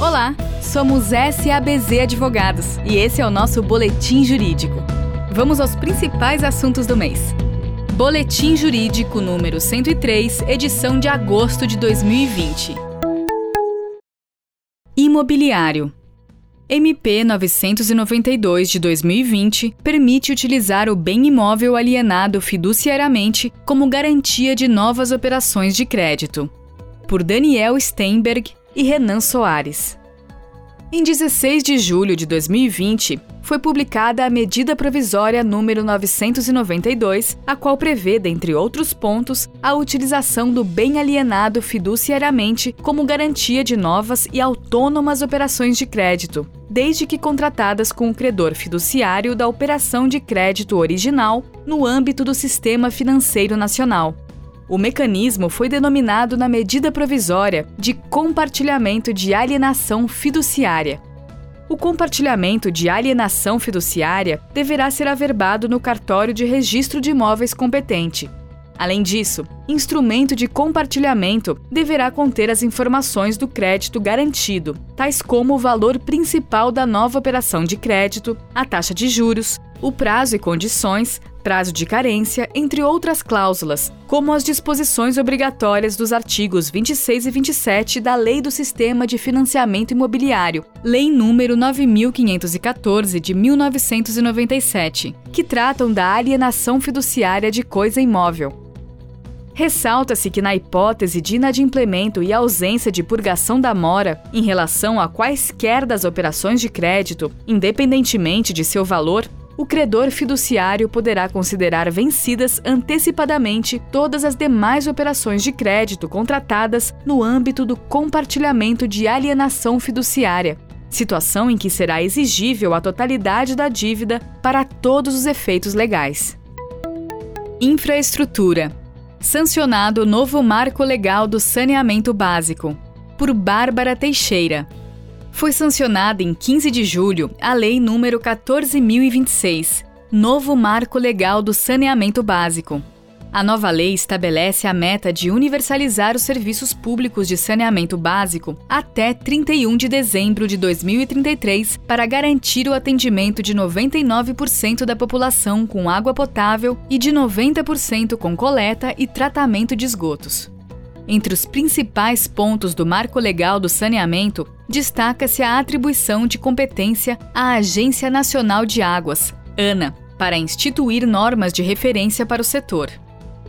Olá, somos SABZ Advogados e esse é o nosso Boletim Jurídico. Vamos aos principais assuntos do mês. Boletim Jurídico número 103, edição de agosto de 2020. Imobiliário. MP 992 de 2020 permite utilizar o bem imóvel alienado fiduciariamente como garantia de novas operações de crédito. Por Daniel Steinberg e Renan Soares. Em 16 de julho de 2020, foi publicada a Medida Provisória número 992, a qual prevê, dentre outros pontos, a utilização do bem alienado fiduciariamente como garantia de novas e autônomas operações de crédito, desde que contratadas com o credor fiduciário da operação de crédito original no âmbito do Sistema Financeiro Nacional, o mecanismo foi denominado na medida provisória de compartilhamento de alienação fiduciária. O compartilhamento de alienação fiduciária deverá ser averbado no cartório de registro de imóveis competente. Além disso, instrumento de compartilhamento deverá conter as informações do crédito garantido, tais como o valor principal da nova operação de crédito, a taxa de juros, o prazo e condições, prazo de carência, entre outras cláusulas, como as disposições obrigatórias dos artigos 26 e 27 da Lei do Sistema de Financiamento Imobiliário, Lei número 9514 de 1997, que tratam da alienação fiduciária de coisa imóvel. Ressalta-se que, na hipótese de inadimplemento e ausência de purgação da mora em relação a quaisquer das operações de crédito, independentemente de seu valor, o credor fiduciário poderá considerar vencidas antecipadamente todas as demais operações de crédito contratadas no âmbito do compartilhamento de alienação fiduciária, situação em que será exigível a totalidade da dívida para todos os efeitos legais. Infraestrutura. Sancionado o novo Marco Legal do Saneamento Básico, por Bárbara Teixeira foi sancionada em 15 de julho a Lei nº 14.026, novo Marco Legal do Saneamento Básico. A nova lei estabelece a meta de universalizar os serviços públicos de saneamento básico até 31 de dezembro de 2033 para garantir o atendimento de 99% da população com água potável e de 90% com coleta e tratamento de esgotos. Entre os principais pontos do Marco Legal do Saneamento, destaca-se a atribuição de competência à Agência Nacional de Águas, ANA, para instituir normas de referência para o setor.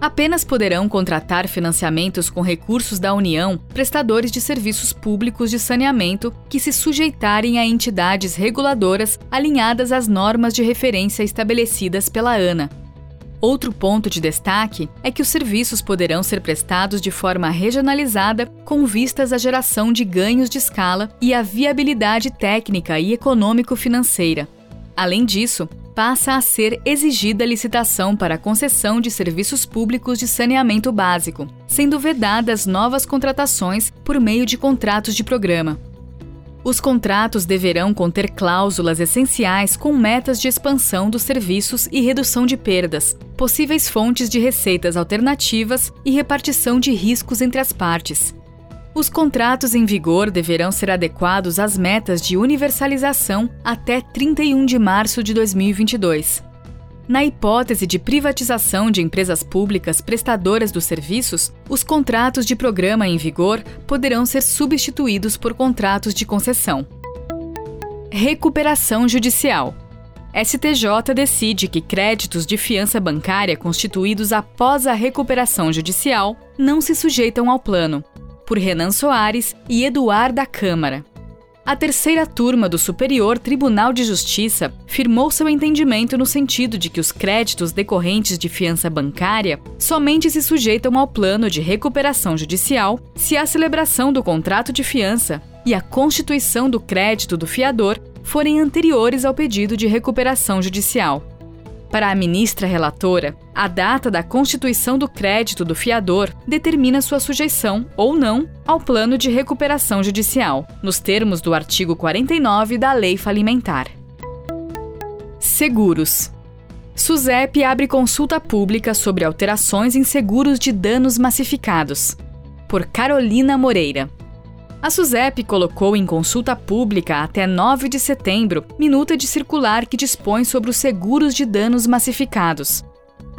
Apenas poderão contratar financiamentos com recursos da União prestadores de serviços públicos de saneamento que se sujeitarem a entidades reguladoras alinhadas às normas de referência estabelecidas pela ANA, Outro ponto de destaque é que os serviços poderão ser prestados de forma regionalizada, com vistas à geração de ganhos de escala e à viabilidade técnica e econômico-financeira. Além disso, passa a ser exigida licitação para a concessão de serviços públicos de saneamento básico, sendo vedadas novas contratações por meio de contratos de programa. Os contratos deverão conter cláusulas essenciais com metas de expansão dos serviços e redução de perdas, possíveis fontes de receitas alternativas e repartição de riscos entre as partes. Os contratos em vigor deverão ser adequados às metas de universalização até 31 de março de 2022. Na hipótese de privatização de empresas públicas prestadoras dos serviços, os contratos de programa em vigor poderão ser substituídos por contratos de concessão. Recuperação judicial. STJ decide que créditos de fiança bancária constituídos após a recuperação judicial não se sujeitam ao plano. Por Renan Soares e Eduardo da Câmara. A terceira turma do Superior Tribunal de Justiça firmou seu entendimento no sentido de que os créditos decorrentes de fiança bancária somente se sujeitam ao plano de recuperação judicial se a celebração do contrato de fiança e a constituição do crédito do fiador forem anteriores ao pedido de recuperação judicial. Para a ministra relatora, a data da constituição do crédito do fiador determina sua sujeição, ou não, ao plano de recuperação judicial, nos termos do artigo 49 da Lei Falimentar. Seguros. SUSEP abre consulta pública sobre alterações em seguros de danos massificados. Por Carolina Moreira. A SUSEP colocou em consulta pública até 9 de setembro minuta de circular que dispõe sobre os seguros de danos massificados.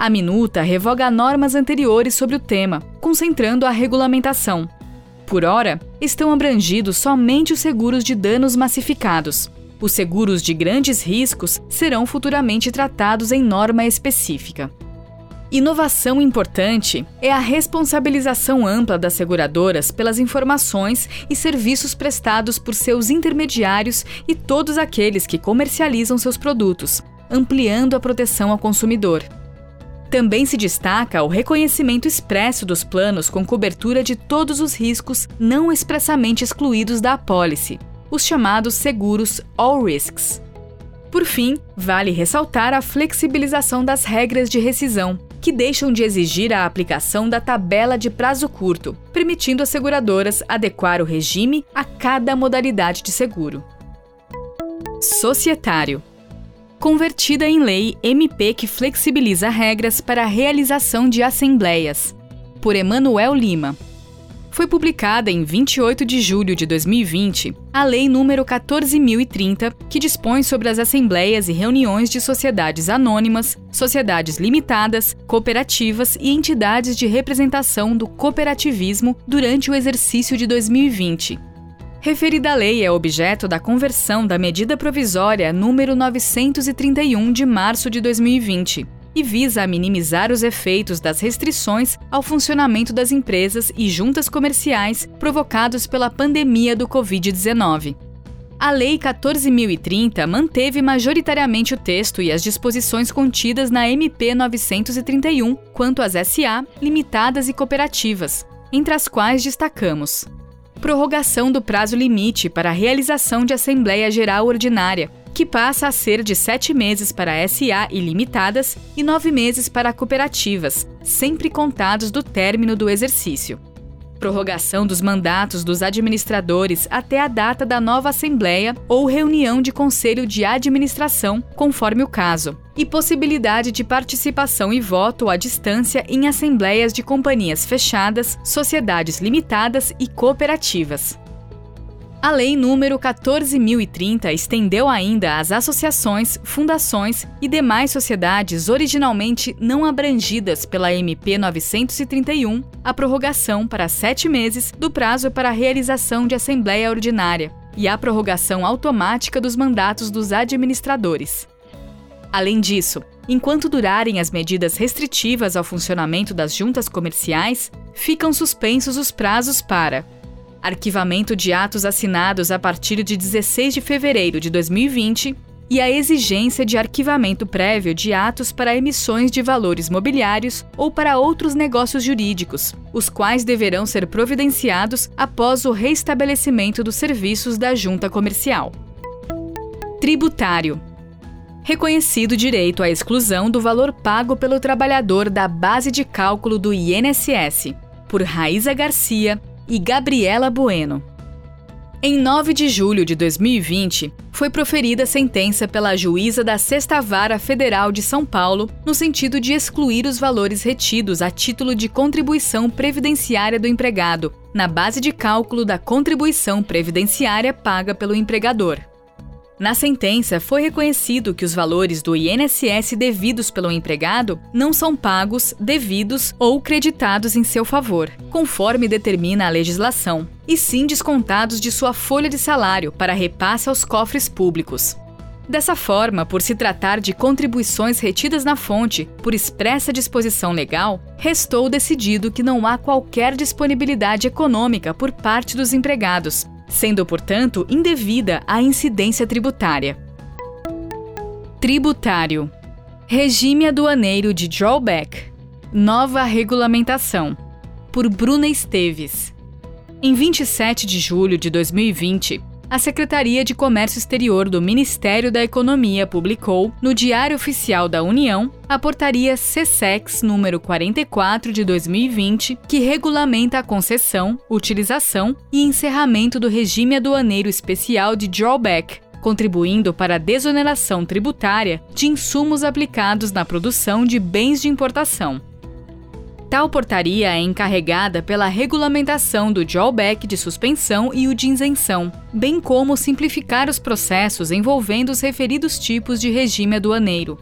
A minuta revoga normas anteriores sobre o tema, concentrando a regulamentação. Por hora, estão abrangidos somente os seguros de danos massificados. Os seguros de grandes riscos serão futuramente tratados em norma específica. Inovação importante é a responsabilização ampla das seguradoras pelas informações e serviços prestados por seus intermediários e todos aqueles que comercializam seus produtos, ampliando a proteção ao consumidor. Também se destaca o reconhecimento expresso dos planos com cobertura de todos os riscos não expressamente excluídos da apólice, os chamados seguros All Risks. Por fim, vale ressaltar a flexibilização das regras de rescisão, que deixam de exigir a aplicação da tabela de prazo curto, permitindo às seguradoras adequar o regime a cada modalidade de seguro. Societário convertida em lei MP que flexibiliza regras para a realização de assembleias, por Emanuel Lima foi publicada em 28 de julho de 2020 a Lei nº 14.030, que dispõe sobre as assembleias e reuniões de sociedades anônimas, sociedades limitadas, cooperativas e entidades de representação do cooperativismo durante o exercício de 2020. Referida lei é objeto da conversão da medida provisória número 931 de março de 2020 e visa minimizar os efeitos das restrições ao funcionamento das empresas e juntas comerciais provocados pela pandemia do Covid-19. A Lei 14.030 manteve majoritariamente o texto e as disposições contidas na MP 931 quanto às SA, limitadas e cooperativas, entre as quais destacamos: prorrogação do prazo limite para a realização de Assembleia Geral Ordinária, que passa a ser de sete meses para SA ilimitadas e nove meses para cooperativas, sempre contados do término do exercício. Prorrogação dos mandatos dos administradores até a data da nova Assembleia ou reunião de Conselho de Administração, conforme o caso, e possibilidade de participação e voto à distância em assembleias de companhias fechadas, sociedades limitadas e cooperativas. A Lei número 14.030 estendeu ainda às associações, fundações e demais sociedades originalmente não abrangidas pela MP 931 a prorrogação para sete meses do prazo para a realização de Assembleia Ordinária e a prorrogação automática dos mandatos dos administradores. Além disso, enquanto durarem as medidas restritivas ao funcionamento das juntas comerciais, ficam suspensos os prazos para arquivamento de atos assinados a partir de 16 de fevereiro de 2020 e a exigência de arquivamento prévio de atos para emissões de valores mobiliários ou para outros negócios jurídicos, os quais deverão ser providenciados após o restabelecimento dos serviços da junta comercial. Tributário reconhecido direito à exclusão do valor pago pelo trabalhador da base de cálculo do INSS, por Raíza Garcia, e Gabriela Bueno. Em 9 de julho de 2020, foi proferida sentença pela juíza da Sexta Vara Federal de São Paulo no sentido de excluir os valores retidos a título de contribuição previdenciária do empregado, na base de cálculo da contribuição previdenciária paga pelo empregador. Na sentença, foi reconhecido que os valores do INSS devidos pelo empregado não são pagos, devidos ou creditados em seu favor, conforme determina a legislação, e sim descontados de sua folha de salário para repasse aos cofres públicos. Dessa forma, por se tratar de contribuições retidas na fonte por expressa disposição legal, restou decidido que não há qualquer disponibilidade econômica por parte dos empregados, sendo, portanto, indevida a incidência tributária. Tributário Regime aduaneiro de drawback Nova regulamentação por Bruna Esteves. Em 27 de julho de 2020, a Secretaria de Comércio Exterior do Ministério da Economia publicou, no Diário Oficial da União, a portaria CSEX número 44 de 2020, que regulamenta a concessão, utilização e encerramento do regime aduaneiro especial de drawback, contribuindo para a desoneração tributária de insumos aplicados na produção de bens de importação. Tal portaria é encarregada pela regulamentação do drawback de suspensão e o de isenção, bem como simplificar os processos envolvendo os referidos tipos de regime aduaneiro.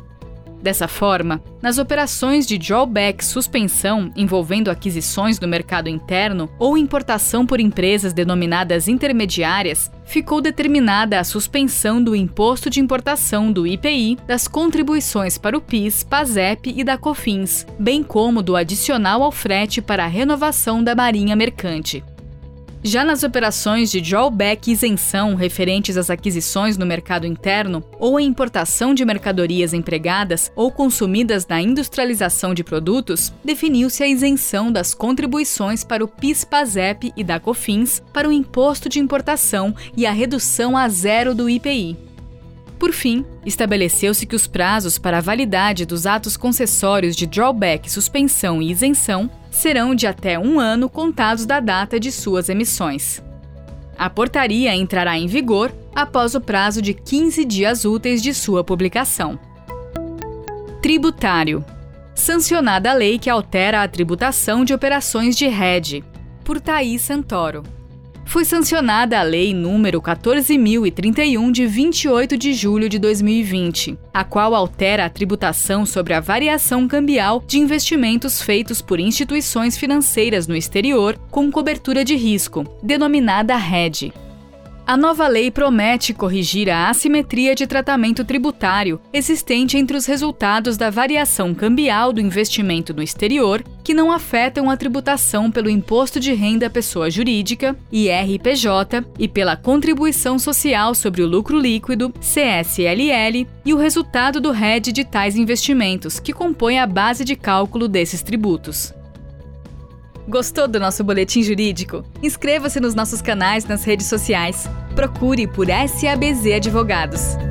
Dessa forma, nas operações de drawback suspensão envolvendo aquisições no mercado interno ou importação por empresas denominadas intermediárias, ficou determinada a suspensão do imposto de importação do IPI, das contribuições para o PIS, PASEP e da COFINS, bem como do adicional ao frete para a renovação da marinha mercante. Já nas operações de drawback e isenção referentes às aquisições no mercado interno ou a importação de mercadorias empregadas ou consumidas na industrialização de produtos, definiu-se a isenção das contribuições para o PIS/PASEP e da COFINS para o imposto de importação e a redução a zero do IPI. Por fim, estabeleceu-se que os prazos para a validade dos atos concessórios de drawback, suspensão e isenção serão de até um ano contados da data de suas emissões. A portaria entrará em vigor após o prazo de 15 dias úteis de sua publicação. Tributário sancionada a lei que altera a tributação de operações de rede, por Thaís Santoro foi sancionada a Lei número 14.031 de 28 de julho de 2020, a qual altera a tributação sobre a variação cambial de investimentos feitos por instituições financeiras no exterior com cobertura de risco, denominada RED. A nova lei promete corrigir a assimetria de tratamento tributário existente entre os resultados da variação cambial do investimento no exterior, que não afetam a tributação pelo Imposto de Renda Pessoa Jurídica, IRPJ, e pela Contribuição Social sobre o Lucro Líquido, CSLL, e o resultado do RED de tais investimentos, que compõe a base de cálculo desses tributos. Gostou do nosso boletim jurídico? Inscreva-se nos nossos canais nas redes sociais. Procure por SABZ Advogados.